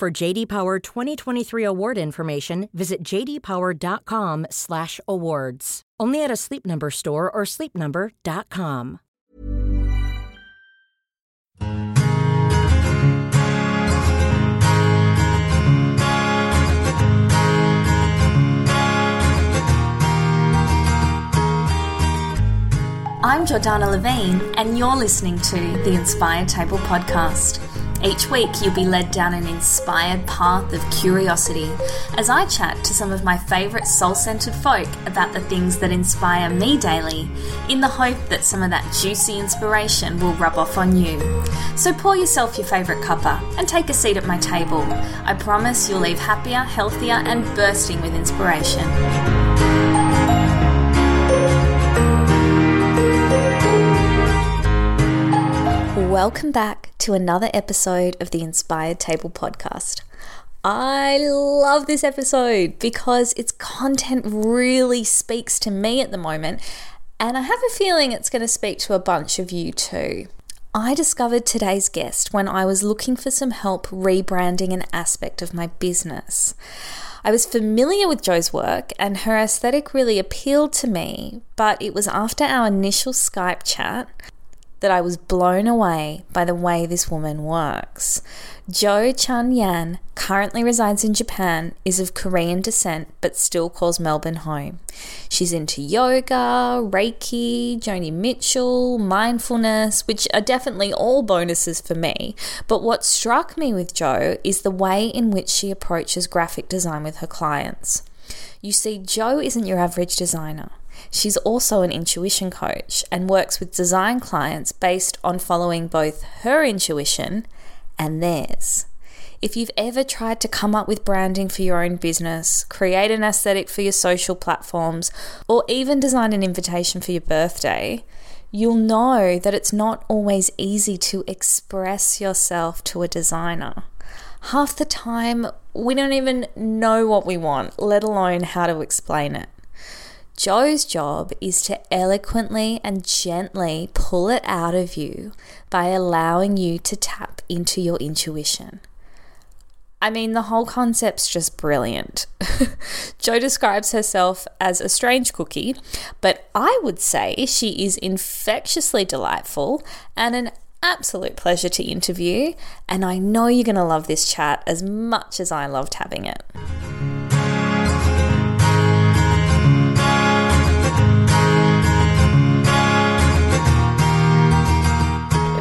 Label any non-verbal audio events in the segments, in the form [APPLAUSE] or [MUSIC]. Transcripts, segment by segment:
For JD Power 2023 award information, visit jdpower.com/awards. Only at a Sleep Number store or sleepnumber.com. I'm Jordana Levine, and you're listening to the Inspired Table podcast. Each week, you'll be led down an inspired path of curiosity as I chat to some of my favourite soul centered folk about the things that inspire me daily, in the hope that some of that juicy inspiration will rub off on you. So pour yourself your favourite cuppa and take a seat at my table. I promise you'll leave happier, healthier, and bursting with inspiration. Welcome back to another episode of the Inspired Table podcast. I love this episode because its content really speaks to me at the moment, and I have a feeling it's going to speak to a bunch of you too. I discovered today's guest when I was looking for some help rebranding an aspect of my business. I was familiar with Jo's work and her aesthetic really appealed to me, but it was after our initial Skype chat that I was blown away by the way this woman works. Jo Chun Yan currently resides in Japan, is of Korean descent, but still calls Melbourne home. She's into yoga, Reiki, Joni Mitchell, mindfulness, which are definitely all bonuses for me. But what struck me with Jo is the way in which she approaches graphic design with her clients. You see, Jo isn't your average designer. She's also an intuition coach and works with design clients based on following both her intuition and theirs. If you've ever tried to come up with branding for your own business, create an aesthetic for your social platforms, or even design an invitation for your birthday, you'll know that it's not always easy to express yourself to a designer. Half the time, we don't even know what we want, let alone how to explain it. Jo's job is to eloquently and gently pull it out of you by allowing you to tap into your intuition. I mean, the whole concept's just brilliant. [LAUGHS] Jo describes herself as a strange cookie, but I would say she is infectiously delightful and an absolute pleasure to interview. And I know you're going to love this chat as much as I loved having it.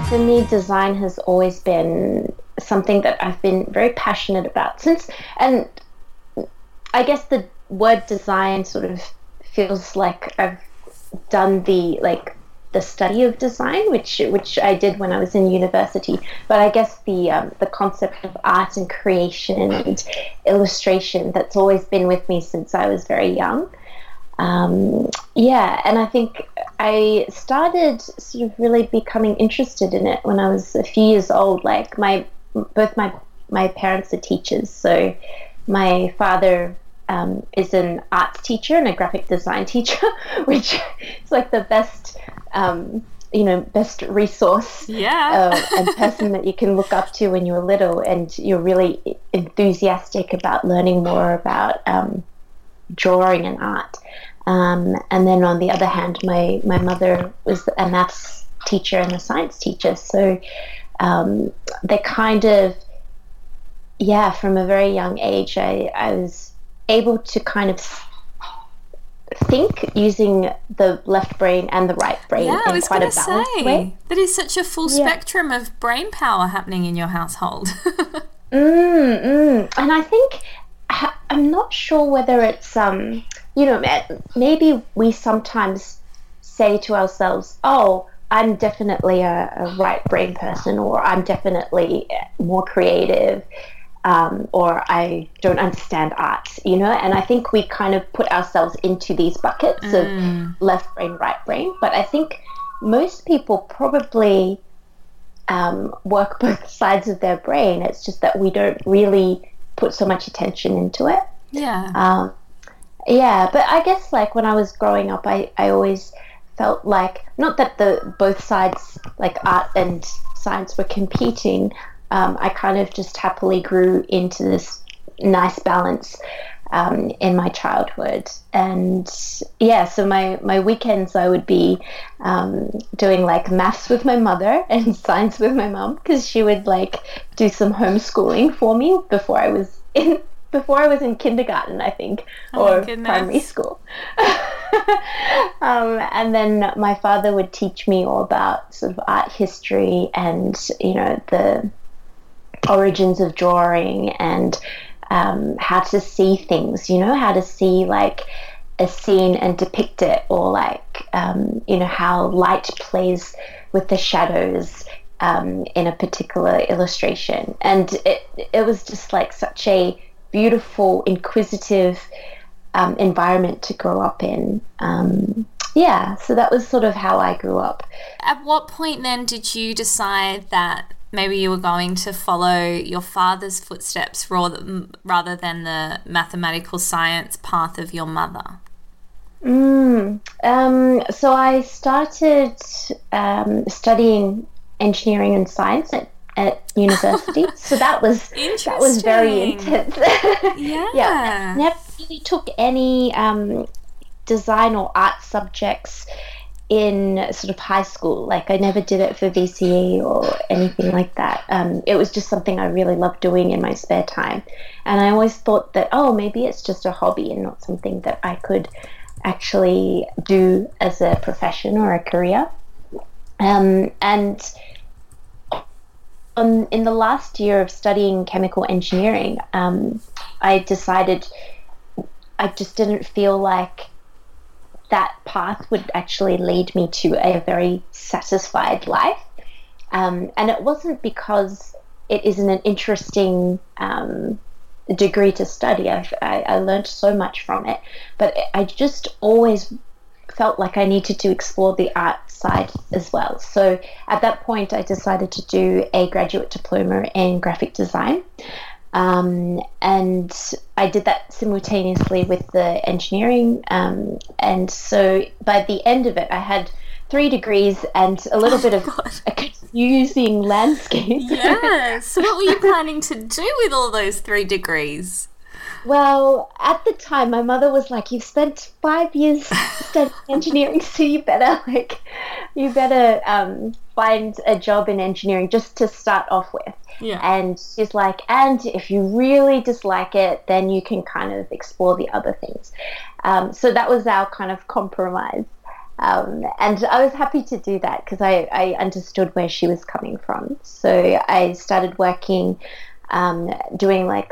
For me, design has always been something that I've been very passionate about since, and I guess the word design sort of feels like I've done the like the study of design, which which I did when I was in university. But I guess the um, the concept of art and creation and illustration that's always been with me since I was very young. Um, yeah, and I think I started sort of really becoming interested in it when I was a few years old. Like my both my my parents are teachers, so my father um, is an arts teacher and a graphic design teacher, [LAUGHS] which is like the best. Um, you know, best resource yeah. uh, and person that you can look up to when you're little, and you're really enthusiastic about learning more about um, drawing and art. Um, and then on the other hand, my, my mother was a maths teacher and a science teacher. So um, they kind of, yeah, from a very young age, I, I was able to kind of think using the left brain and the right brain yeah, in quite a balanced say, way. That is such a full yeah. spectrum of brain power happening in your household. [LAUGHS] mm, mm. And I think I'm not sure whether it's um, you know, maybe we sometimes say to ourselves, oh, I'm definitely a, a right brain person or I'm definitely more creative. um, or I don't understand art, you know. And I think we kind of put ourselves into these buckets mm. of left brain, right brain. But I think most people probably um, work [LAUGHS] both sides of their brain. It's just that we don't really put so much attention into it. Yeah. Um, yeah, but I guess like when I was growing up, I, I always felt like not that the both sides like art and science were competing. Um, I kind of just happily grew into this nice balance um, in my childhood. And yeah, so my, my weekends I would be um, doing like maths with my mother [LAUGHS] and science with my mom because she would like do some homeschooling for me before I was [LAUGHS] in before I was in kindergarten, I think, oh or primary school. [LAUGHS] um, and then my father would teach me all about sort of art history and you know the origins of drawing and um, how to see things, you know, how to see like a scene and depict it, or like, um, you know, how light plays with the shadows um, in a particular illustration. And it, it was just like such a beautiful, inquisitive um, environment to grow up in. Um, yeah, so that was sort of how I grew up. At what point then did you decide that maybe you were going to follow your father's footsteps rather than the mathematical science path of your mother? Mm, um, so I started um, studying engineering and science at, at university. [LAUGHS] so that was that was very intense. [LAUGHS] yeah. yeah. Never really took any um, design or art subjects in sort of high school. Like I never did it for VCE or anything like that. Um, it was just something I really loved doing in my spare time. And I always thought that, oh, maybe it's just a hobby and not something that I could actually do as a profession or a career. Um, and on, in the last year of studying chemical engineering, um, I decided I just didn't feel like that path would actually lead me to a very satisfied life. Um, and it wasn't because it isn't an interesting um, degree to study. I, I learned so much from it, but I just always felt like I needed to explore the art side as well. So at that point, I decided to do a graduate diploma in graphic design. Um, and I did that simultaneously with the engineering. Um, and so by the end of it, I had three degrees and a little oh, bit of God. a confusing [LAUGHS] landscape. Yeah. So, what were you [LAUGHS] planning to do with all those three degrees? Well, at the time, my mother was like, "You've spent five years studying [LAUGHS] engineering, so you better like, you better um, find a job in engineering just to start off with." Yeah. And she's like, "And if you really dislike it, then you can kind of explore the other things." Um, so that was our kind of compromise. Um, and I was happy to do that because I, I understood where she was coming from. So I started working, um, doing like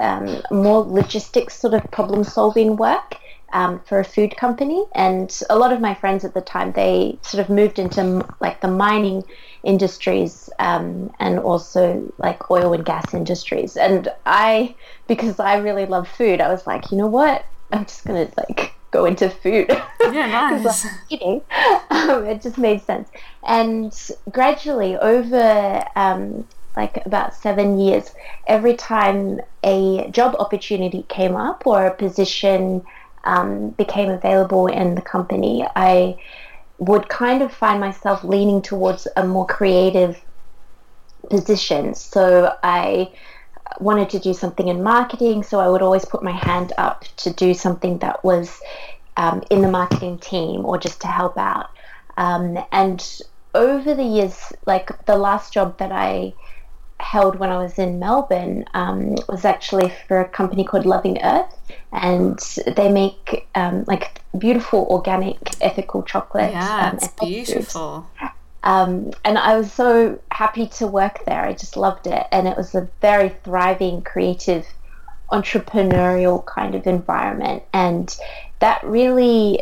um, more logistics sort of problem solving work um, for a food company. And a lot of my friends at the time, they sort of moved into like the mining industries um, and also like oil and gas industries. And I, because I really love food, I was like, you know what? I'm just going to like go into food. Yeah, [LAUGHS] nice. eating. [LAUGHS] Um, it just made sense. And gradually, over um, like about seven years, every time a job opportunity came up or a position um, became available in the company, I would kind of find myself leaning towards a more creative position. So I wanted to do something in marketing, so I would always put my hand up to do something that was um, in the marketing team or just to help out. Um, and over the years, like the last job that I held when I was in Melbourne um, was actually for a company called Loving Earth, and they make um, like beautiful organic ethical chocolate. Yeah, um, it's beautiful. Um, and I was so happy to work there. I just loved it, and it was a very thriving, creative, entrepreneurial kind of environment, and that really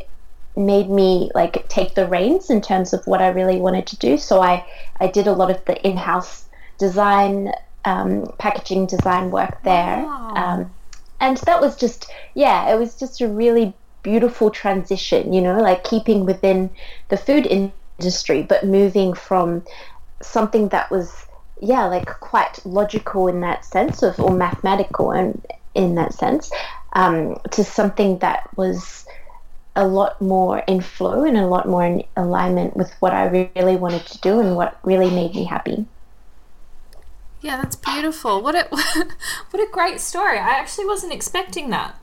made me like take the reins in terms of what I really wanted to do. So I I did a lot of the in-house design um, packaging design work there. Wow. Um, and that was just, yeah, it was just a really beautiful transition, you know, like keeping within the food industry, but moving from something that was, yeah, like quite logical in that sense of, or mathematical and in that sense, um, to something that was a lot more in flow and a lot more in alignment with what I really wanted to do and what really made me happy. Yeah, that's beautiful. What a [LAUGHS] what a great story. I actually wasn't expecting that.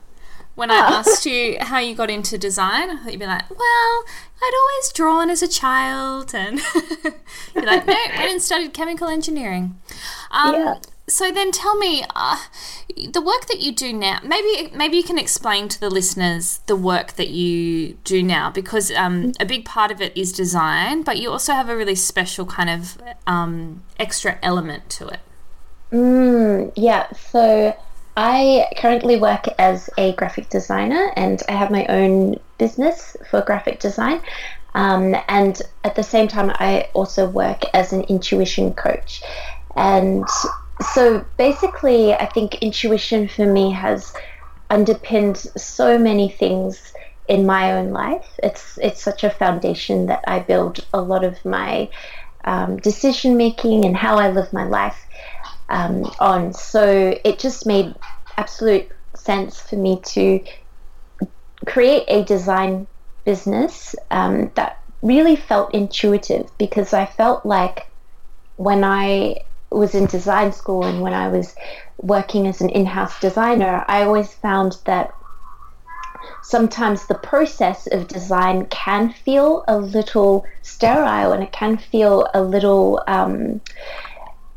When I asked you how you got into design, I thought you'd be like, "Well, I'd always drawn as a child," and [LAUGHS] you're like, "No, I went and studied chemical engineering." Um, Yeah. So then, tell me uh, the work that you do now. Maybe maybe you can explain to the listeners the work that you do now, because um, a big part of it is design, but you also have a really special kind of um, extra element to it. Mm, yeah, so I currently work as a graphic designer and I have my own business for graphic design. Um, and at the same time, I also work as an intuition coach. And so basically, I think intuition for me has underpinned so many things in my own life. It's it's such a foundation that I build a lot of my um, decision making and how I live my life um, on. So it just made absolute sense for me to create a design business um, that really felt intuitive because I felt like when I was in design school and when I was working as an in house designer, I always found that sometimes the process of design can feel a little sterile and it can feel a little, um,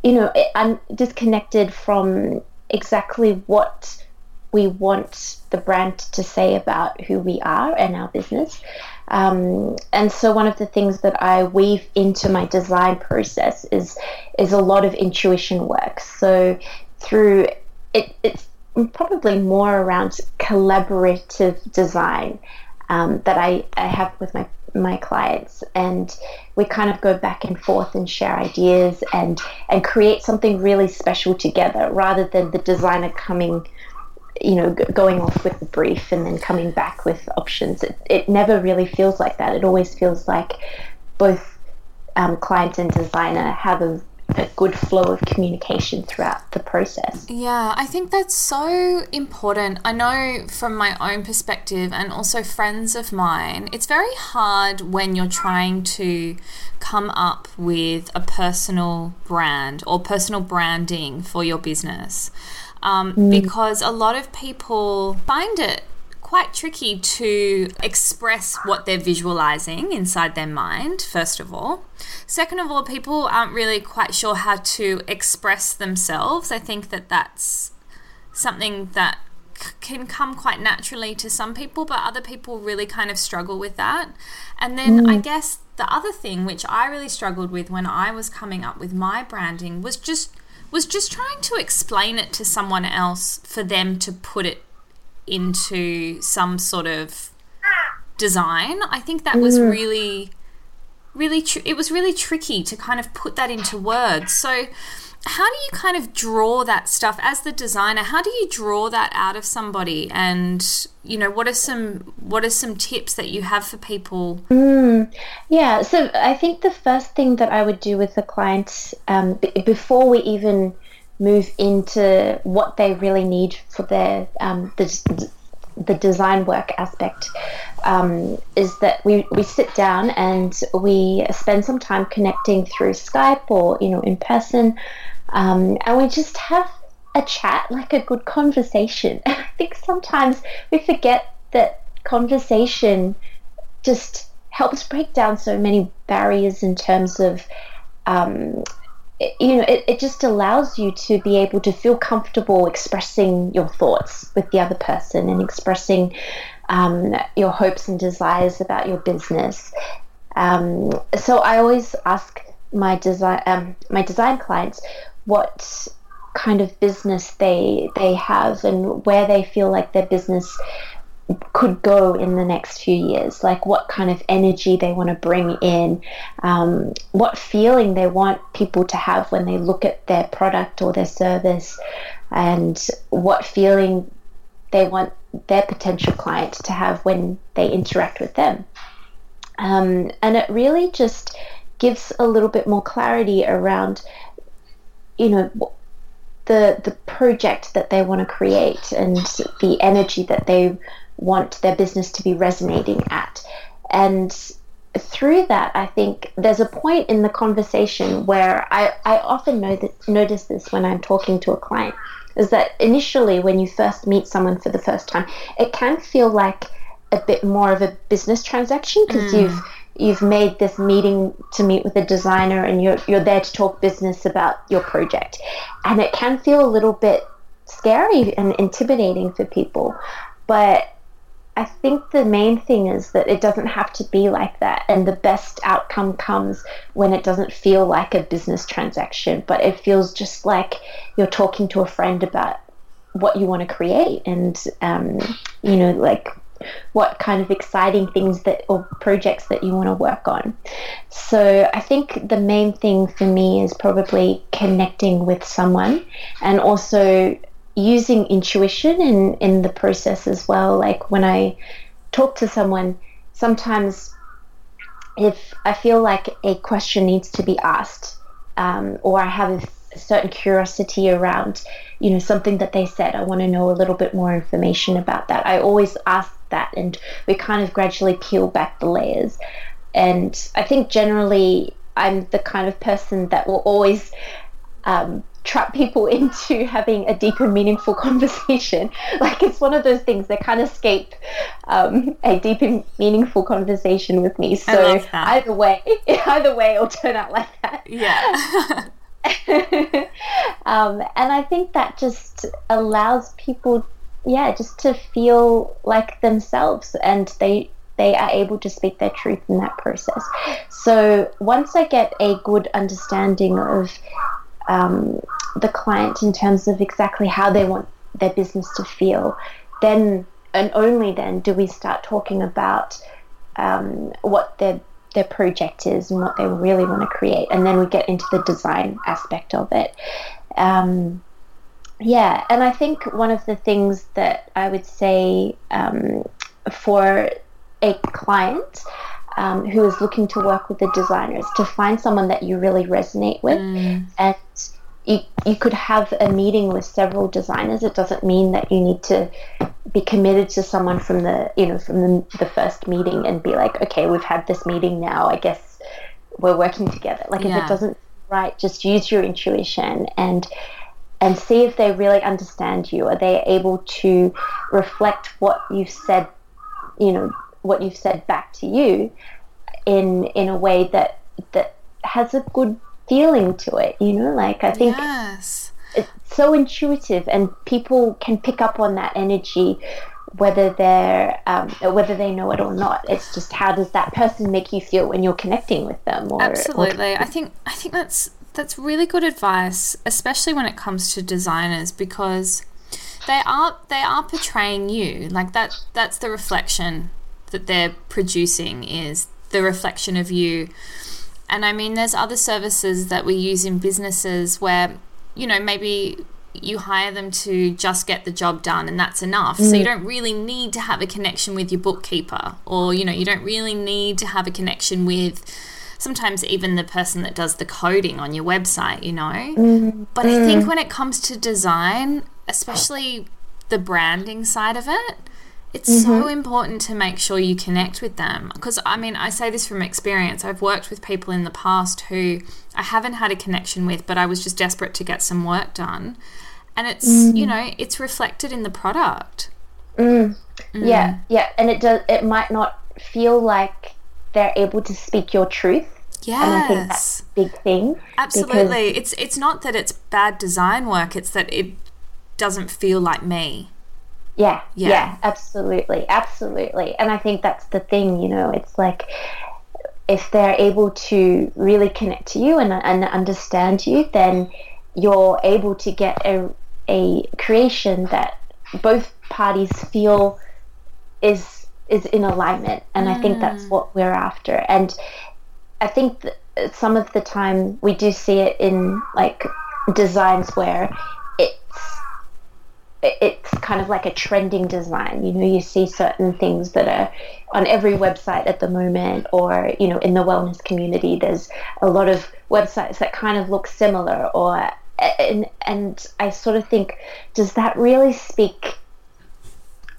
you know, un- disconnected from exactly what we want the brand to say about who we are and our business. Um, and so one of the things that I weave into my design process is is a lot of intuition work. So through it, it's probably more around collaborative design um, that I, I have with my my clients and we kind of go back and forth and share ideas and and create something really special together rather than the designer coming you know going off with the brief and then coming back with options. It, it never really feels like that. It always feels like both um, client and designer have a, a good flow of communication throughout the process Yeah, I think that's so important. I know from my own perspective and also friends of mine, it's very hard when you're trying to come up with a personal brand or personal branding for your business. Um, Because a lot of people find it quite tricky to express what they're visualizing inside their mind, first of all. Second of all, people aren't really quite sure how to express themselves. I think that that's something that c- can come quite naturally to some people, but other people really kind of struggle with that. And then mm. I guess the other thing which I really struggled with when I was coming up with my branding was just was just trying to explain it to someone else for them to put it into some sort of design. I think that was really really tr- it was really tricky to kind of put that into words. So how do you kind of draw that stuff as the designer? How do you draw that out of somebody? And you know, what are some what are some tips that you have for people? Yeah, so I think the first thing that I would do with the client um, b- before we even move into what they really need for their um, the, the design work aspect um, is that we, we sit down and we spend some time connecting through Skype or you know in person, um, and we just have a chat, like a good conversation. [LAUGHS] I think sometimes we forget that conversation just helps break down so many barriers in terms of um, it- you know it, it just allows you to be able to feel comfortable expressing your thoughts with the other person and expressing um, your hopes and desires about your business. Um, so i always ask my design um, my design clients what kind of business they they have and where they feel like their business could go in the next few years, like what kind of energy they want to bring in, um, what feeling they want people to have when they look at their product or their service, and what feeling they want their potential client to have when they interact with them. Um, and it really just gives a little bit more clarity around, you know, the the project that they want to create and the energy that they want their business to be resonating at. And through that, I think there's a point in the conversation where I, I often know that, notice this when I'm talking to a client is that initially, when you first meet someone for the first time, it can feel like a bit more of a business transaction because mm. you've you've made this meeting to meet with a designer and you're you're there to talk business about your project, and it can feel a little bit scary and intimidating for people, but I think the main thing is that it doesn't have to be like that. And the best outcome comes when it doesn't feel like a business transaction, but it feels just like you're talking to a friend about what you want to create and, um, you know, like what kind of exciting things that or projects that you want to work on. So I think the main thing for me is probably connecting with someone and also using intuition in, in the process as well. Like when I talk to someone, sometimes if I feel like a question needs to be asked, um, or I have a certain curiosity around, you know, something that they said, I want to know a little bit more information about that. I always ask that, and we kind of gradually peel back the layers. And I think generally, I'm the kind of person that will always um, trap people [LAUGHS] into having a deeper, meaningful [LAUGHS] conversation. [LAUGHS] Like it's one of those things that can't escape um, a deep and meaningful conversation with me. So either way, either way, it'll turn out like that. Yeah. um, and I think that just allows people, yeah, just to feel like themselves, and they they are able to speak their truth in that process. So once I get a good understanding of um, the client in terms of exactly how they want their business to feel, then and only then do we start talking about um, what their their project is and what they really want to create, and then we get into the design aspect of it. Um, yeah, and I think one of the things that I would say um, for a client um, who is looking to work with the designers to find someone that you really resonate with. Mm. and you, you could have a meeting with several designers. It doesn't mean that you need to be committed to someone from the you know from the, the first meeting and be like okay we've had this meeting now. I guess we're working together. Like yeah. if it doesn't right just use your intuition and and see if they really understand you. Are they able to reflect what you've said you know what you've said back to you in in a way that that has a good feeling to it you know? Like i think yes. it's so intuitive and people can pick up on that energy whether they're um, whether they know it or not. It's just how does that person make you feel when you're connecting with them or, absolutely. Or... i think i think that's that's really good advice especially when it comes to designers because they are they are portraying you. Like that that's the reflection that they're producing is the reflection of you. And I mean, there's other services that we use in businesses where, you know, maybe you hire them to just get the job done and that's enough. Mm. So you mm. don't really need to have a connection with your bookkeeper or, you know, you don't really need to have a connection with sometimes even the person that does the coding on your website, you know. Mm. But I think mm. when it comes to design, especially the branding side of it, it's mm-hmm. so important to make sure you connect with them. Because, I mean, I say this from experience. I've worked with people in the past who I haven't had a connection with, but I was just desperate to get some work done. And it's, mm. you know, it's reflected in the product. Mm. Mm. Yeah, yeah. And it does, it might not feel like they're able to speak your truth. Yes. And I think that's a big thing. Absolutely. It's it's not that it's bad design work, it's that it doesn't feel like me. Yeah, yeah, yeah, absolutely, absolutely. And I think that's the thing, you know, it's like if they're able to really connect to you and, and understand you, then you're able to get a, a creation that both parties feel is is in alignment and mm. i think that's mm. what we're after and i think some of the time we do see it in like designs where it's kind of like a trending design. You know you see certain things that are on every website at the moment or you know in the wellness community there's a lot of websites that kind of look similar or and and I sort of think does that really speak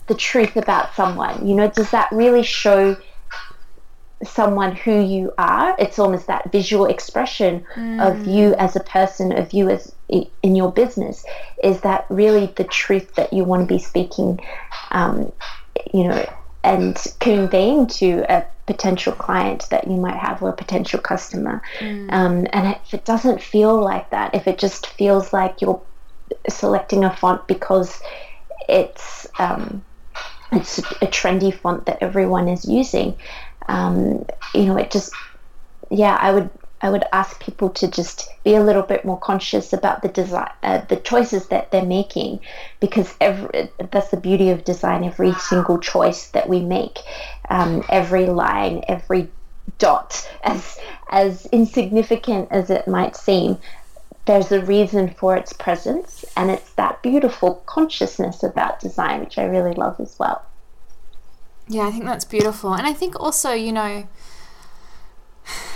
the truth about someone? You know does that really show someone who you are? It's almost that visual expression mm. of you as a person of you as in your business is that really the truth that you want to be speaking um, you know and conveying to a potential client that you might have or a potential customer mm. um, and if it doesn't feel like that if it just feels like you're selecting a font because it's um, it's a trendy font that everyone is using um, you know, it just, yeah, I would I would ask people to just be a little bit more conscious about the design, uh, the choices that they're making, because every, that's the beauty of design. Every single choice that we make, um, every line, every dot, [LAUGHS] as as insignificant as it might seem, there's a reason for its presence, and it's that beautiful consciousness about design, which I really love as well. Yeah, I think that's beautiful. And I think also, you know,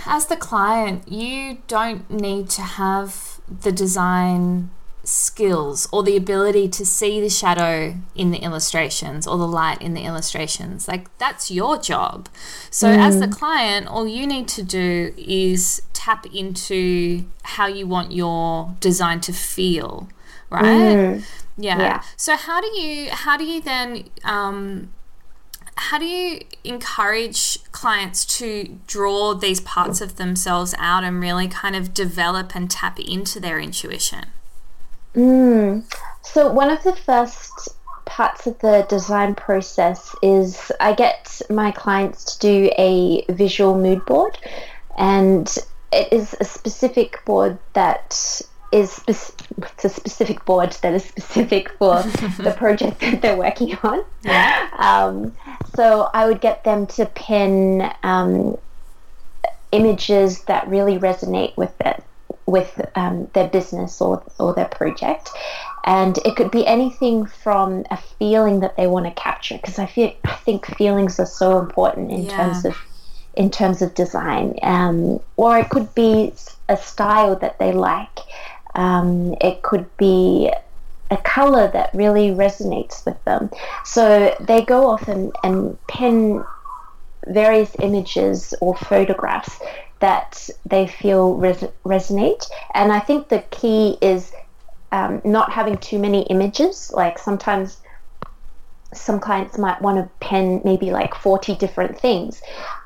as the client, you don't need to have the design skills or the ability to see the shadow in the illustrations or the light in the illustrations. Like that's your job. So mm. as the client, all you need to do is tap into how you want your design to feel, right? Mm. Yeah. yeah. So how do you how do you then um how do you encourage clients to draw these parts of themselves out and really kind of develop and tap into their intuition? Mm. So, one of the first parts of the design process is I get my clients to do a visual mood board, and it is a specific board that is spe- it's a specific board that is [LAUGHS] specific for [LAUGHS] the project that they're working on. Yeah. Um, so I would get them to pin um, images that really resonate with it, with um, their business or or their project, and it could be anything from a feeling that they want to capture because I feel I think feelings are so important in yeah. terms of in terms of design, um, or it could be a style that they like. Um, it could be a color that really resonates with them. So they go off and, and pen various images or photographs that they feel res- resonate. And I think the key is um, not having too many images. Like sometimes some clients might want to pen maybe like 40 different things,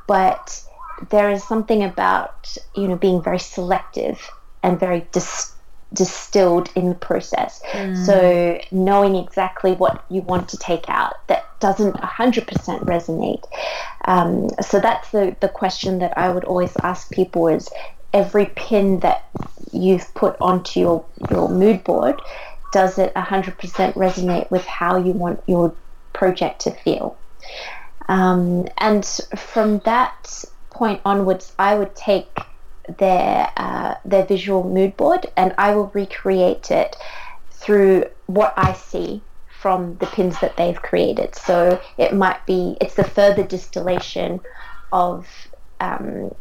but there is something about, you know, being very selective and very distinct distilled in the process. Mm. So knowing exactly what you want to take out that doesn't 100% resonate. Um, so that's the, the question that I would always ask people is every pin that you've put onto your, your mood board, does it 100% resonate with how you want your project to feel? Um, and from that point onwards, I would take their uh, their visual mood board, and I will recreate it through what I see from the pins that they've created. So it might be it's the further distillation of um,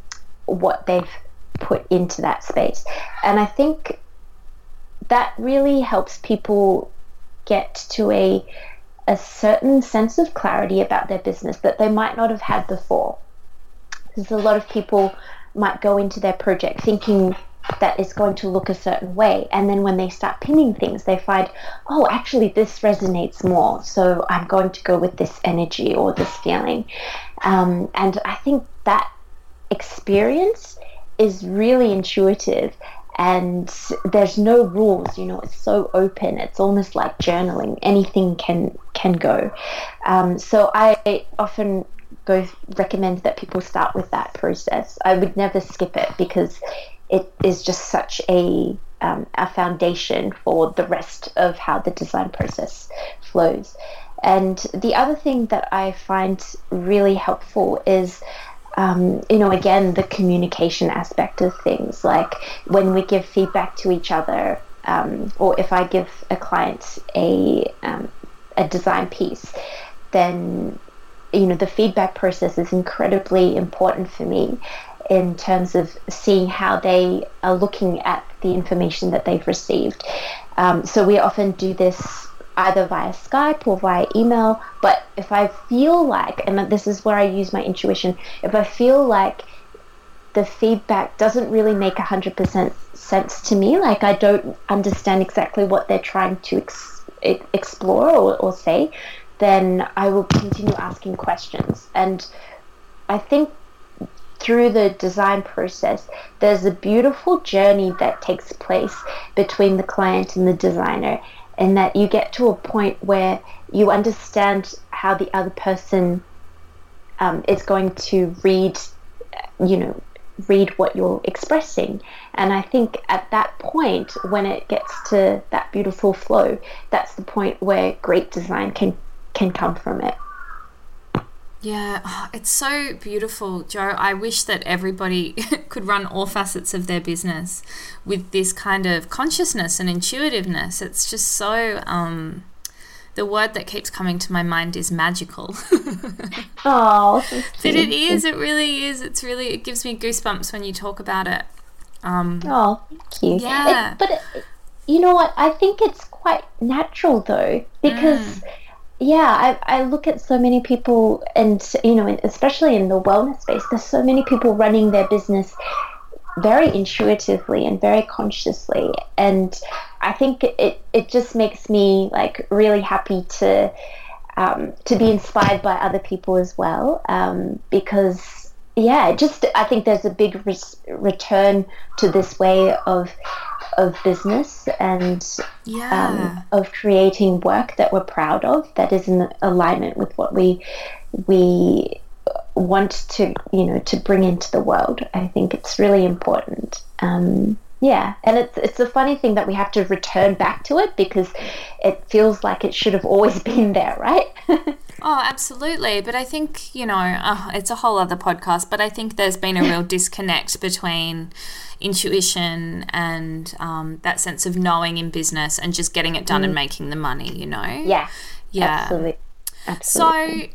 what they've put into that space, and I think that really helps people get to a a certain sense of clarity about their business that they might not have had before. Because a lot of people might go into their project thinking that it's going to look a certain way. And then when they start pinning things, they find, oh, actually, this resonates more. So I'm going to go with this energy or this feeling. Um, and I think that experience is really intuitive and there's no rules you know it's so open it's almost like journaling anything can can go um, so i often go recommend that people start with that process. I would never skip it because it is just such a um, a foundation for the rest of how the design process flows. And the other thing that I find really helpful is um, you know, again, the communication aspect of things. Like when we give feedback to each other, um, or if I give a client a um, a design piece, then you know the feedback process is incredibly important for me in terms of seeing how they are looking at the information that they've received. Um, so we often do this either via Skype or via email. But if I feel like, and this is where I use my intuition, if I feel like the feedback doesn't really make 100% sense to me, like I don't understand exactly what they're trying to ex- explore or, or say, then I will continue asking questions. And I think through the design process, there's a beautiful journey that takes place between the client and the designer and that you get to a point where you understand how the other person um, is going to read, you know, read what you're expressing. And I think at that point, when it gets to that beautiful flow, that's the point where great design can can come from it. Yeah, oh, it's so beautiful, Jo. I wish that everybody [LAUGHS] could run all facets of their business with this kind of consciousness and intuitiveness. It's just so. Um, the word that keeps coming to my mind is magical. [LAUGHS] oh, but it is. It really is. It's really. It gives me goosebumps when you talk about it. Um, oh, thank you. Yeah, it, but it, you know what? I think it's quite natural though, because. Mm yeah, I, I look at so many people, and you know, especially in the wellness space, there's so many people running their business very intuitively and very consciously, and I think it it just makes me like really happy to um, to be inspired by other people as well, um, because yeah, just I think there's a big return to this way of of business and yeah. um, of creating work that we're proud of that is in alignment with what we we want to you know to bring into the world i think it's really important um, yeah and it's it's a funny thing that we have to return back to it because it feels like it should have always [LAUGHS] been there right [LAUGHS] Oh, absolutely. But I think, you know, uh, it's a whole other podcast, but I think there's been a real [LAUGHS] disconnect between intuition and um, that sense of knowing in business and just getting it done mm. and making the money, you know? Yeah. Yeah. Absolutely. Absolutely. So,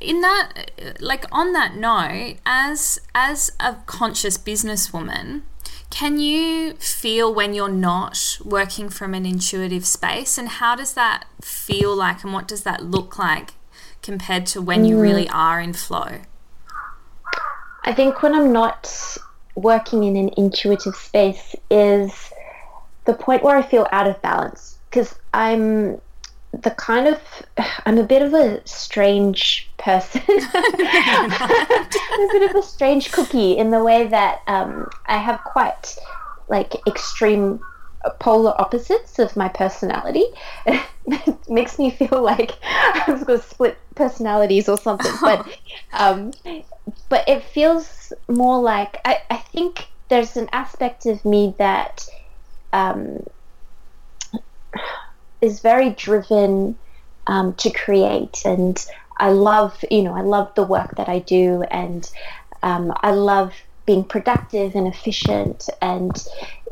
in that like on that note as as a conscious businesswoman can you feel when you're not working from an intuitive space and how does that feel like and what does that look like compared to when you really mm. are in flow i think when i'm not working in an intuitive space is the point where I feel out of balance because I'm the kind of I'm a bit of a strange person. [LAUGHS] I'm a bit of a strange cookie in the way that um, I have quite like extreme polar opposites of my personality. it [LAUGHS] makes me feel like I've got split personalities or something. But [LAUGHS] um, but it feels more like I, I think there's an aspect of me that um, is very driven um, to create. And I love you know I love the work that I do. And um, I love being productive and efficient and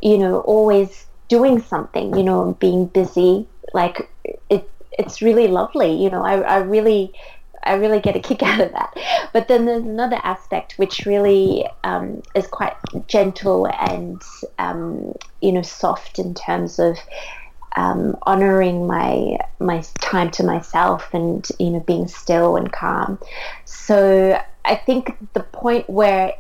you know always doing something you know being busy. Like it it's really lovely you know I, I really I really get a kick [LAUGHS] out of that. But then there's another aspect which really um, is quite gentle and um, you know soft in terms of um, honoring my my time to myself and you know being still and calm. So I think the point where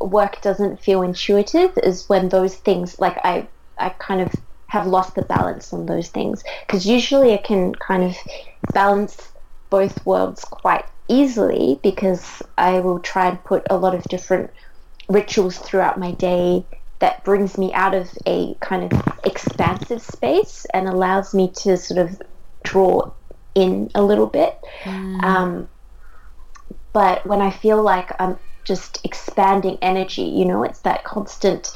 work doesn't feel intuitive is when those things like I I kind of have lost the balance on those things because usually I can kind of balance both worlds quite easily because I will try and put a lot of different rituals throughout my day that brings me out of a kind of expansive space and allows me to sort of draw in a little bit. Mm. Um, but when I feel like I'm just expanding energy, you know, it's that constant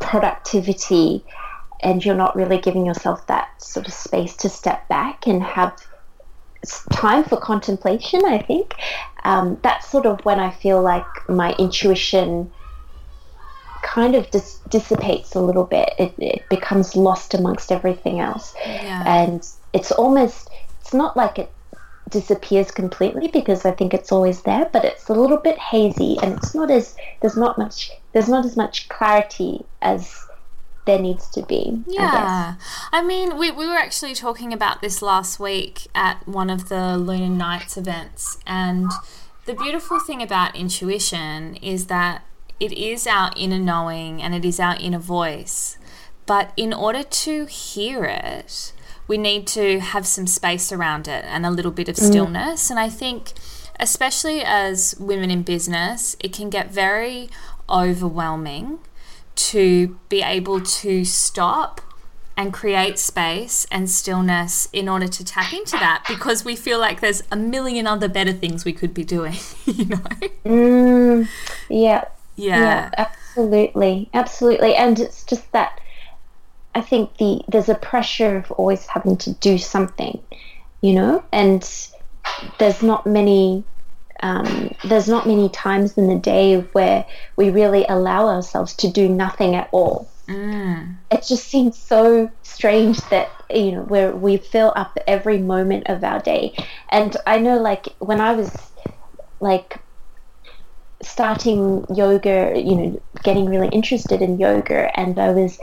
productivity, and you're not really giving yourself that sort of space to step back and have time for contemplation, I think. Um, that's sort of when I feel like my intuition kind of dis- dissipates a little bit. It, it becomes lost amongst everything else. Yeah. And it's almost, it's not like it disappears completely because I think it's always there, but it's a little bit hazy and it's not as, there's not much, there's not as much clarity as there needs to be. Yeah. I, I, mean, we, we were actually talking about this last week at one of the Lunar Nights events. And the beautiful thing about intuition is that it is our inner knowing and it is our inner voice. But in order to hear it, we need to have some space around it and a little bit of mm. stillness. Mm. And I think, especially as women in business, it can get very overwhelming to be able to stop and create space and stillness in order to tap into that because we feel like there's a million other better things we could be doing, [LAUGHS] you know? Mm, yeah. Yeah. Yeah, absolutely. Absolutely. And it's just that I think the there's a pressure of always having to do something, you know, and there's not many um, there's not many times in the day where we really allow ourselves to do nothing at all. Mm. It just seems so strange that you know where we fill up every moment of our day. And I know, like when I was like starting yoga, you know, getting really interested in yoga, and I was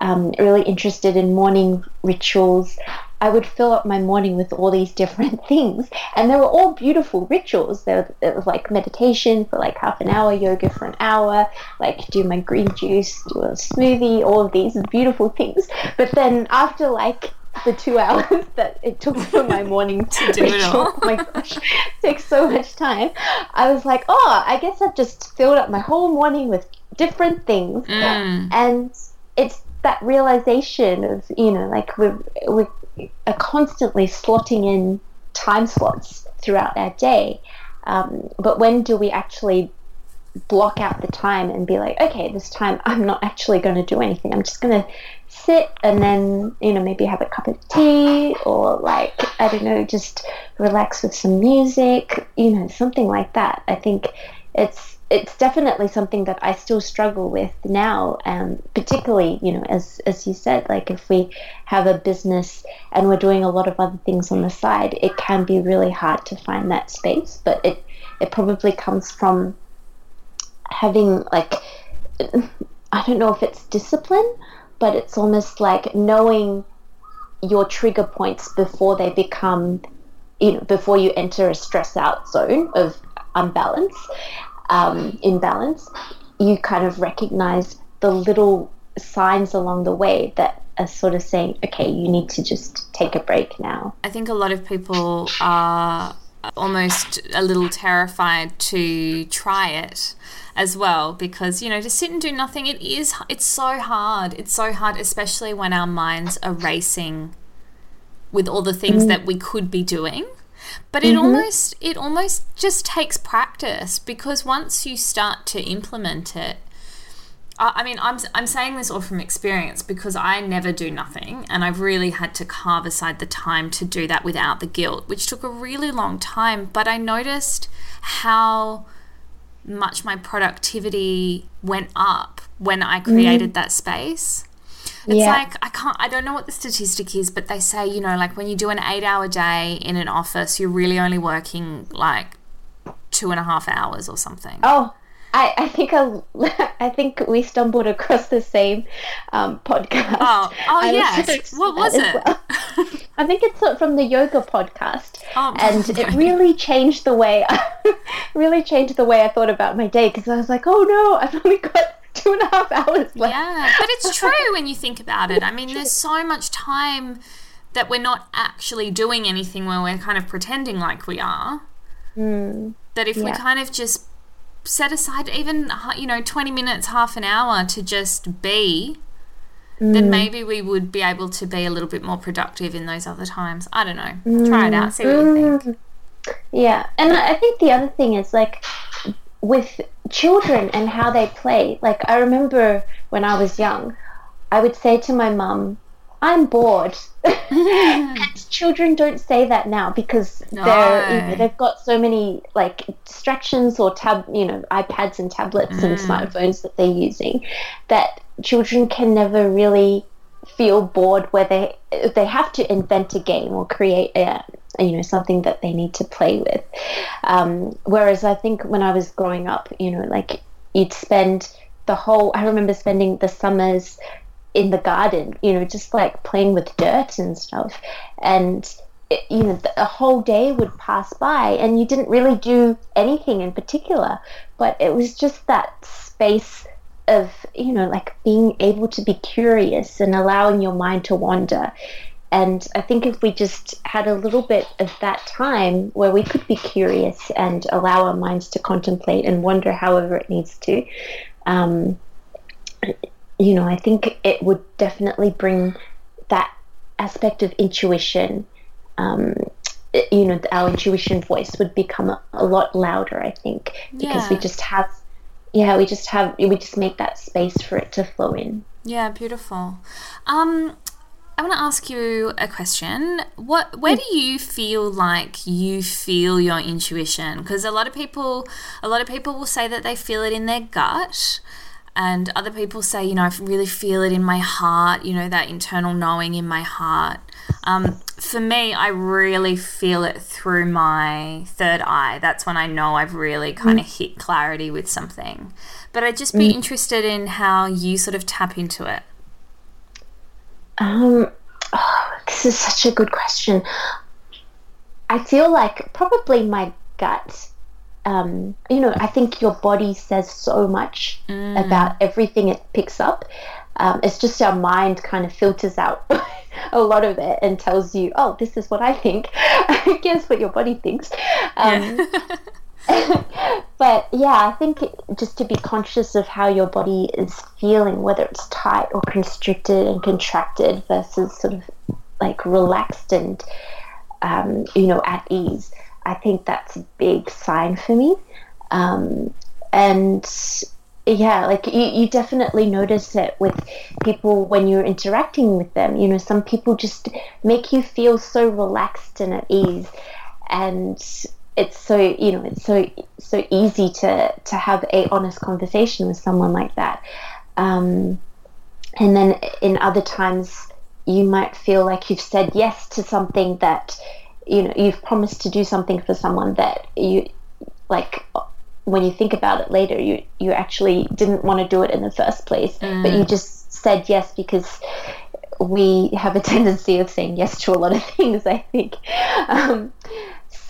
um, really interested in morning rituals. I would fill up my morning with all these [LAUGHS] different things, and they were all beautiful rituals. There was like meditation for like half an hour, yoga for an hour, like do my green juice, do a smoothie, all of these beautiful things. But then after like the two hours [LAUGHS] that it took for my morning to [LAUGHS] do it all. oh [LAUGHS] my gosh, it takes so much time. I was like, oh, I guess I've just filled up my whole morning with different things, mm. and it's that realization of you know, like we're we are constantly slotting in time slots throughout our day. Um, but when do we actually block out the time and be like, okay, this time I'm not actually going to do anything. I'm just going to sit and then, you know, maybe have a cup of tea or like, I don't know, just relax with some music, you know, something like that. I think it's it's definitely something that I still struggle with now, and particularly, you know, as as you said, like if we have a business and we're doing a lot of other things on the side, it can be really hard to find that space. But it it probably comes from having like I don't know if it's discipline, but it's almost like knowing your trigger points before they become you know before you enter a stress out zone of unbalance um, imbalance you kind of recognize the little signs along the way that are sort of saying okay you need to just take a break now. I think a lot of people are almost a little terrified to try it as well because you know to sit and do nothing it is it's so hard it's so hard especially when our minds are racing with all the things mm. that we could be doing but it mm-hmm. almost it almost just takes practice because once you start to implement it I mean, I'm, I'm saying this all from experience because I never do nothing, and I've really had to carve aside the time to do that without the guilt, which took a really long time. But I noticed how much my productivity went up when I created mm. that space. It's yeah. like I can't I don't know what the statistic is, but they say, you know, like when you do an eight hour day in an office, you're really only working like two and a half hours or something. Oh, I, I think I, [LAUGHS] I think we stumbled across the same um, podcast. Oh, oh [LAUGHS] yes. What was it? Well. [LAUGHS] I think it's from the yoga podcast, oh, and it really changed the way I, really changed the way I thought about my day because I was like, oh no, I've only got two and a half hours left. Yeah, but it's true when you think about it. I mean, there's so much time that we're not actually doing anything where we're kind of pretending like we are. Mm, that if yeah. we kind of just set aside even you know 20 minutes half an hour to just be mm. then maybe we would be able to be a little bit more productive in those other times i don't know mm. try it out see what mm. you think yeah and i think the other thing is like with children and how they play like i remember when i was young i would say to my mum I'm bored. [LAUGHS] [LAUGHS] and children don't say that now because no. they're you know, they've got so many like distractions or tab you know iPads and tablets mm. and smartphones that they're using that children can never really feel bored where they they have to invent a game or create a you know something that they need to play with um, whereas i think when i was growing up you know like you'd spend the whole i remember spending the summers in the garden you know just like playing with dirt and stuff. And it, you know a whole day would pass by and you didn't really do anything in particular. But it was just that space of you know like being able to be curious and allowing your mind to wander. And I think if we just had a little bit of that time where we could be curious and allow our minds to contemplate and wonder however it needs to, um, you know, I think it would definitely bring that aspect of intuition. Um, you know, our intuition voice would become a, a lot louder, I think, because yeah. we just have, yeah, we just have, we just make that space for it to flow in. Yeah, beautiful. Um, I want to ask you a question. What where do you feel like you feel your intuition? Because a lot of people a lot of people will say that they feel it in their gut and other people say, you know, I really feel it in my heart, you know, that internal knowing in my heart. Um, for me, I really feel it through my third eye. That's when I know I've really kind of mm. hit clarity with something. But I'd just be mm. interested in how you sort of tap into it. Um, oh, this is such a good question. I feel like probably my gut. Um, you know, I think your body says so much mm. about everything it picks up. Um, it's just our mind kind of filters out [LAUGHS] a lot of it and tells you, oh, this is what I think. [LAUGHS] Guess what your body thinks. Um, yeah. [LAUGHS] but yeah, I think just to be conscious of how your body is feeling, whether it's tight or constricted and contracted versus sort of like relaxed and um, you know at ease. I think that's a big sign for me. Um, and yeah, like you, you definitely notice it with people when you're interacting with them. You know, some people just make you feel so relaxed and at ease. And it's so you know it's so so easy to to have a honest conversation with someone like that um, and then in other times you might feel like you've said yes to something that you know you've promised to do something for someone that you like when you think about it later you you actually didn't want to do it in the first place mm. but you just said yes because we have a [LAUGHS] tendency of saying yes to a lot of [LAUGHS] things i think um,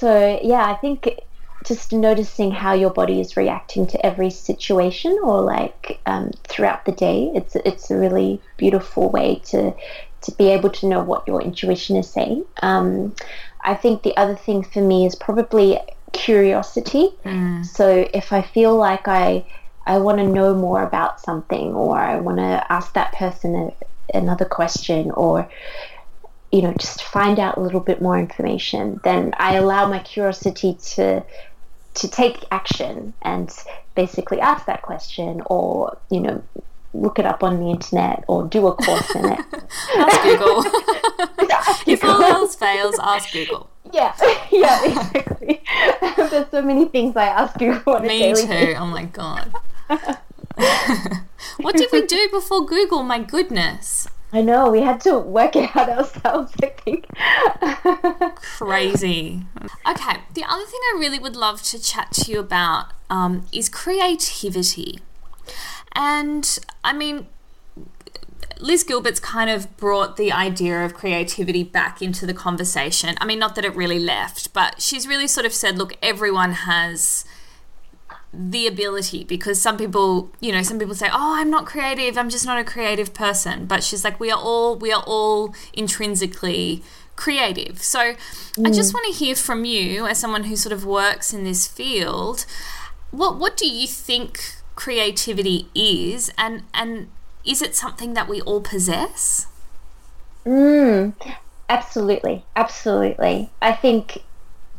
so yeah, I think just noticing how your body is reacting to every situation or like um, throughout the day, it's it's a really beautiful way to to be able to know what your intuition is saying. Um, I think the other thing for me is probably curiosity. Mm. So if I feel like I I want to know more about something, or I want to ask that person a, another question, or you know, just find out a little bit more information, then I allow my curiosity to to take action and basically ask that question or, you know, look it up on the internet or do a course in it. [LAUGHS] Google. [LAUGHS] If all else fails, ask Google. [LAUGHS] Yeah, [LAUGHS] yeah, exactly. [LAUGHS] There's so many things I ask Google on Me too. Basis. Oh my god. what did we do before Google? My goodness. I know, we had to work it out ourselves, I think. Crazy. Okay, the other thing I really would love to chat to you about um, is creativity. And I mean, Liz Gilbert's kind of brought the idea of creativity back into the conversation. I mean, not that it really left, but she's really sort of said, look, everyone has the ability because some people you know some people say oh i'm not creative i'm just not a creative person but she's like we are all we are all intrinsically creative so mm. i just want to hear from you as someone who sort of works in this field what what do you think creativity is and and is it something that we all possess mm, absolutely absolutely i think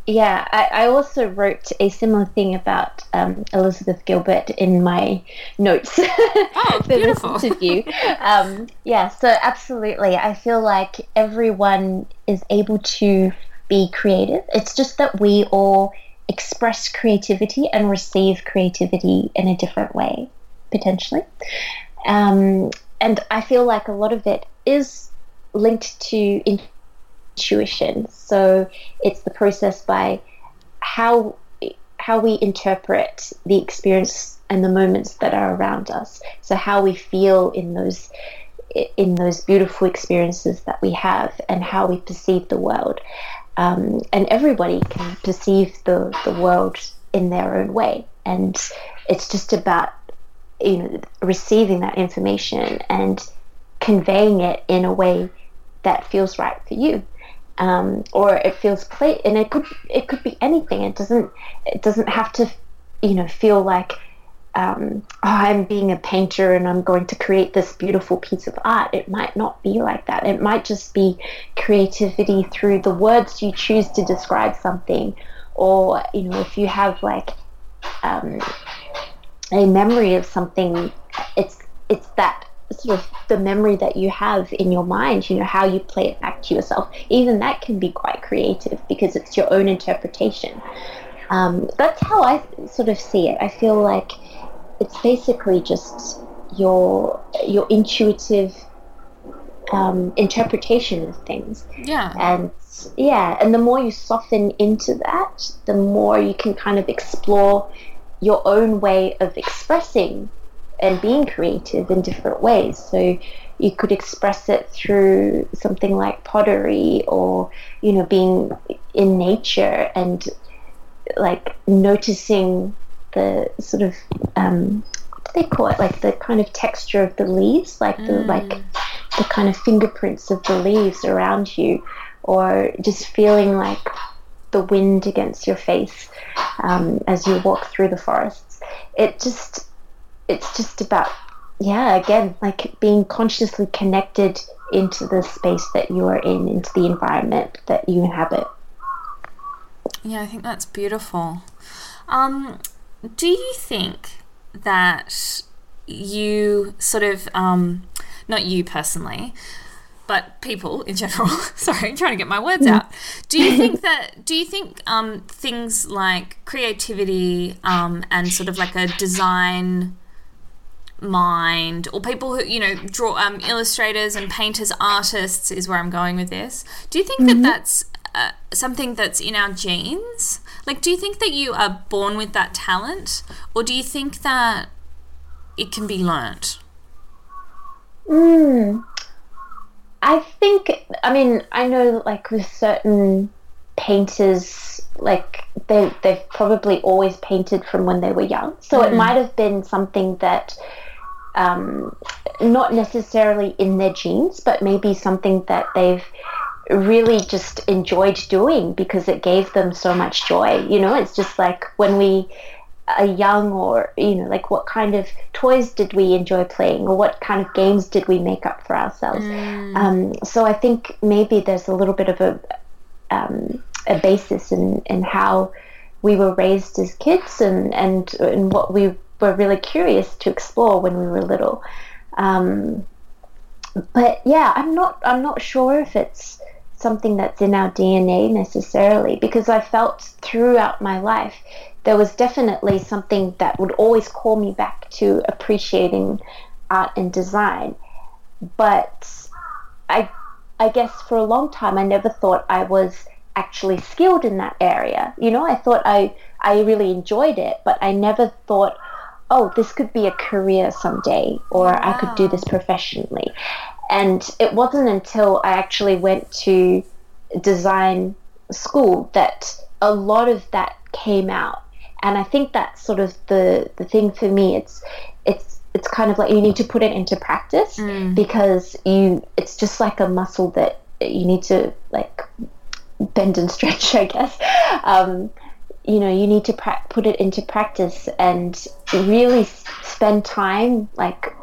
yeah, I, I, also wrote a similar thing about um, Elizabeth Gilbert in my notes [LAUGHS] oh, for this interview. Um, yeah, so absolutely. I feel like everyone is able to be creative. It's just that we all express creativity and receive creativity in a different way, potentially. Um, and I feel like a lot of it is linked to intuition. So it's the process by how how we interpret the experience and the moments that are around us. So how we feel in those in those beautiful experiences that we have and how we perceive the world. Um, and everybody can perceive the, the world in their own way. And it's just about you know receiving that information and conveying it in a way that feels right for you um, or it feels play and it could it could be anything. It doesn't it doesn't have to you know feel like um, oh, I'm being a painter and I'm going to create this beautiful piece of art. It might not be like that. It might just be creativity through the words you choose to describe something, or you know if you have like um, a memory of something, it's it's that sort of the memory that you have in your mind, you know, how you play it back to yourself, even that can be quite creative because it's your own interpretation. Um, that's how I sort of see it. I feel like it's basically just your your intuitive um, interpretation of things. Yeah. And yeah, and the more you soften into that, the more you can kind of explore your own way of expressing and being creative in different ways. So you could express it through something like pottery or, you know, being in nature and like noticing the sort of, um, what do they call it? Like the kind of texture of the leaves, like the, mm. like the kind of fingerprints of the leaves around you or just feeling like the wind against your face um, as you walk through the forests. It just it's just about yeah again like being consciously connected into the space that you are in into the environment that you inhabit yeah i think that's beautiful um, do you think that you sort of um, not you personally but people in general. [LAUGHS] Sorry, I'm trying to get my words out. Do you think that? Do you think um, things like creativity um, and sort of like a design mind or people who you know draw um, illustrators and painters artists is where i'm going with this do you think mm-hmm. that that's uh, something that's in our genes like do you think that you are born with that talent or do you think that it can be learnt mm, i think i mean i know like with certain painters like they they've probably always painted from when they were young so mm. it might have been something that um, not necessarily in their genes, but maybe something that they've really just enjoyed doing because it gave them so much joy. You know, it's just like when we are young, or, you know, like what kind of toys did we enjoy playing, or what kind of games did we make up for ourselves. Mm. Um, so I think maybe there's a little bit of a, um, a basis in, in how we were raised as kids and, and, and what we were really curious to explore when we were little. Um, but yeah, I'm not I'm not sure if it's something that's in our DNA necessarily because I felt throughout my life there was definitely something that would always call me back to appreciating art and design. But I I guess for a long time I never thought I was actually skilled in that area. You know, I thought I I really enjoyed it, but I never thought oh, this could be a career someday, or wow. I could do this professionally. And it wasn't until I actually went to design school that a lot of that came out. And I think that's sort of the, the thing for me. It's it's it's kind of like you need to put it into practice mm. because you it's just like a muscle that you need to like bend and [LAUGHS] stretch, I guess. Um, you know you need to pra- put it into practice and really spend time like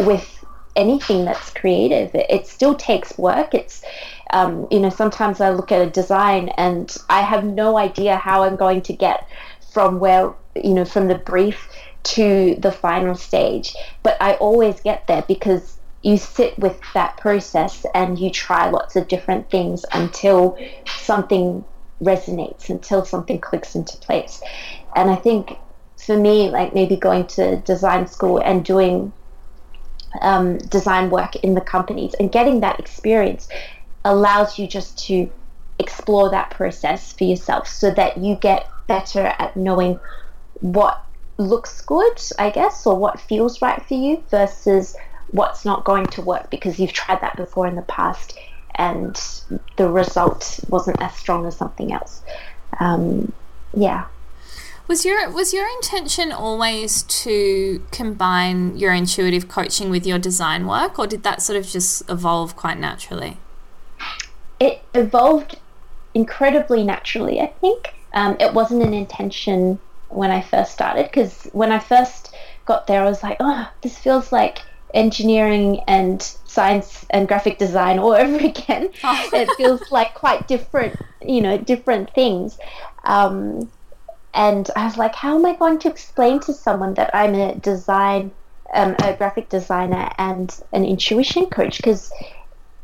with anything that's creative it, it still takes work it's Um, you know, sometimes I look at a design and I have no idea how I'm going to get from where, you know, from the brief to the final stage. But I always get there because you sit with that process and you try lots of different things until something resonates, until something clicks into place. And I think for me, like maybe going to design school and doing um, design work in the companies and getting that experience allows you just to explore that process for yourself so that you get better at knowing what looks good, I guess, or what feels right for you versus what's not going to work because you've tried that before in the past and the result wasn't as strong as something else. Um, yeah. Was your was your intention always to combine your intuitive coaching with your design work, or did that sort of just evolve quite naturally? It evolved incredibly naturally. I think um, it wasn't an intention when I first started because when I first got there, I was like, oh, this feels like engineering and science and graphic design all [LAUGHS] over again. [LAUGHS] Oh. it feels like quite different, you know, different things. Um, and I was like, how am I going to explain to someone that I'm a design, um, a graphic designer and an intuition coach? Because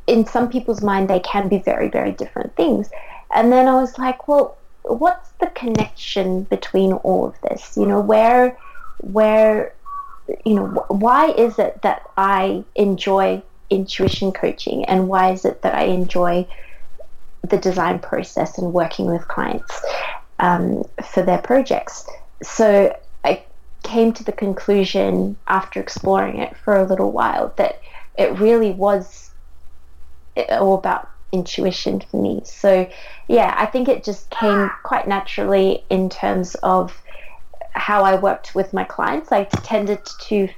in some people's mind, they can be very, very different things. And then I was like, well, what's the connection between all of this? You know, where, where, you know, why is it that I enjoy intuition coaching and why is it that I enjoy the design process and working with clients? um, for their projects. So I came to the conclusion after exploring it for a little while that it really was all about intuition for me. So yeah, I think it just came quite naturally in terms of how I worked with my clients. I tended to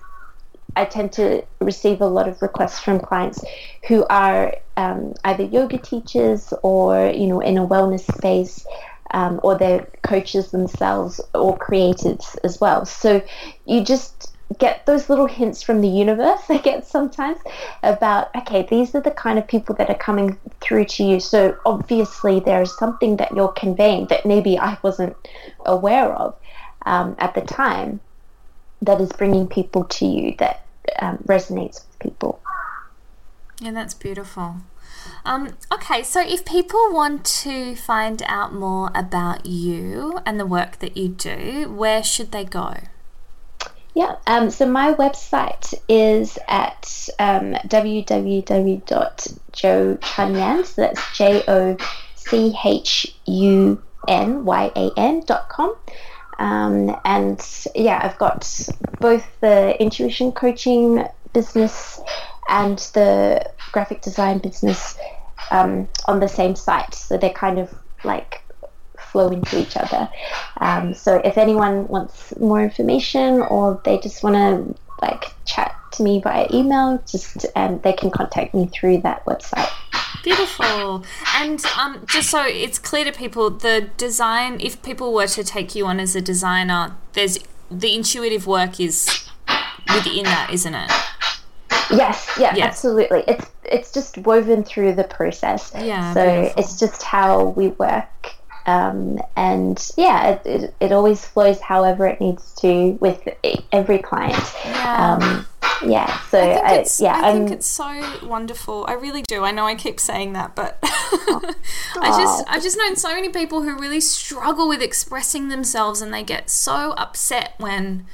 I tend to receive a lot of requests from clients who are um, either yoga teachers or you know in a wellness space um, or they're coaches themselves or creatives as well. So you just get those little hints from the universe, [LAUGHS] I get sometimes, about, okay, these are the kind of people that are coming through to you. So obviously there's something that you're conveying that maybe I wasn't aware of um, at the time that is bringing people to you that um, resonates with people. Yeah, that's beautiful. Um, okay, so if people want to find out more about you and the work that you do, where should they go? Yeah, um, so my website is at um, www.jochunyan, so that's J O C H U N Y A N dot com. Um, and yeah, I've got both the intuition coaching business and the graphic design business um, on the same site. So they're kind of like flow into each other. Um, so if anyone wants more information or they just want to like chat to me via email, just um, they can contact me through that website. Beautiful. And um, just so it's clear to people, the design, if people were to take you on as a designer, there's the intuitive work is within that, isn't it? Yes, yeah, yes. absolutely. It's it's just woven through the process. Yeah. So beautiful. it's just how we work. Um, and yeah, it, it, it, always flows however it needs to with every client. Yeah. Um, yeah. So I think, it's, yeah, I think it's so wonderful. I really do. I know I keep saying that, but [LAUGHS] I just I've just known so many people who really struggle with expressing themselves, and they get so upset when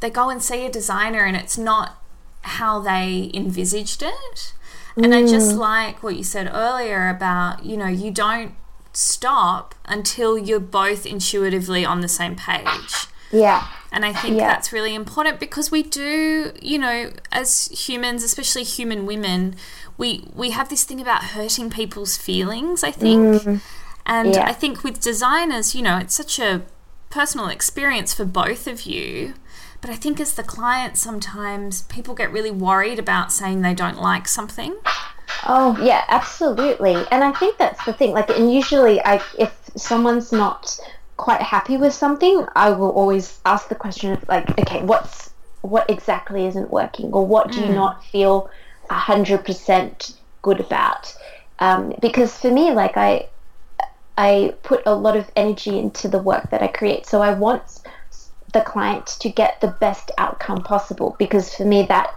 they go and see a designer and it's not how they envisaged it. And I just mm. like what you said earlier about, you know, you don't stop until you're both intuitively on the same page. Yeah. And I think yeah. that's really important because we do, you know, as humans, especially human women, we we have this thing about hurting people's feelings, I think. Mm. And yeah. I think with designers, you know, it's such a personal experience for both of you but I think as the client, sometimes people get really worried about saying they don't like something. Oh yeah, absolutely. And I think that's the thing. Like, and usually, I if someone's not quite happy with something, I will always ask the question of like, okay, what's what exactly isn't working, or what do mm. you not feel hundred percent good about? um, because for me, like I, I put a lot of energy into the work that I create. So I want the client to get the best outcome possible because for me that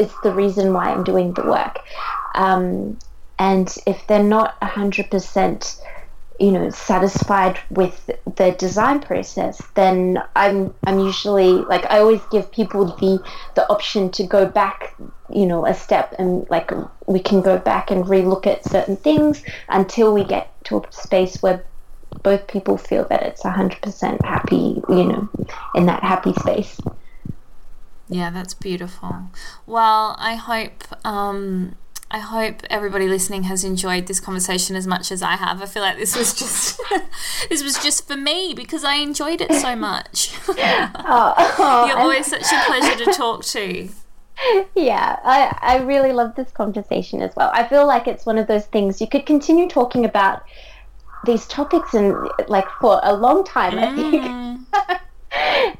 is the reason why I'm doing the work. Um, and if they're not 100% you know satisfied with the design process then i'm i'm usually like i always give people the the option to go back you know a step and like we can go back and relook at certain things until we get to a space where both people feel that it's 100% happy you know in that happy space yeah that's beautiful well i hope um I hope everybody listening has enjoyed this conversation as much as I have. I feel like this was just [LAUGHS] this was just for me because I enjoyed it so [LAUGHS] much. oh, [LAUGHS] oh, You're always such a pleasure to talk to. Yeah, I, I really love this conversation as well. I feel like it's one of those things you could continue talking about these topics and like for a long time. Mm. I think.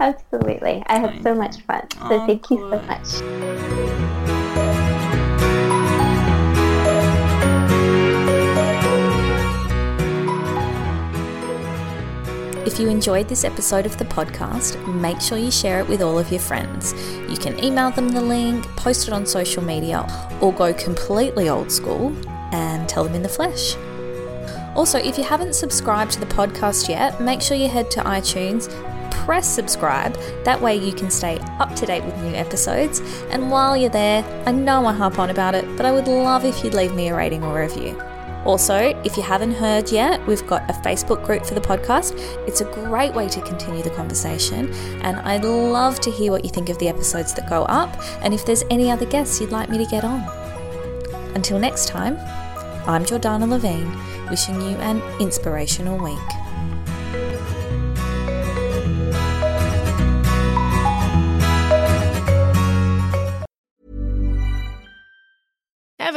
Absolutely, I had so much fun. So oh, thank you so much. If you enjoyed this episode of the podcast, make sure you share it with all of your friends. You can email them the link, post it on social media, or go completely old school and tell them in the flesh. Also, if you haven't subscribed to the podcast yet, make sure you head to iTunes, press subscribe. That way you can stay up to date with new episodes. And while you're there, I know I harp on about it, but I would love if you'd leave me a rating or review. Also, if you haven't heard yet, we've got a Facebook group for the podcast. It's a great way to continue the conversation, and I'd love to hear what you think of the episodes that go up and if there's any other guests you'd like me to get on. Until next time, I'm Jordana Levine, wishing you an inspirational week.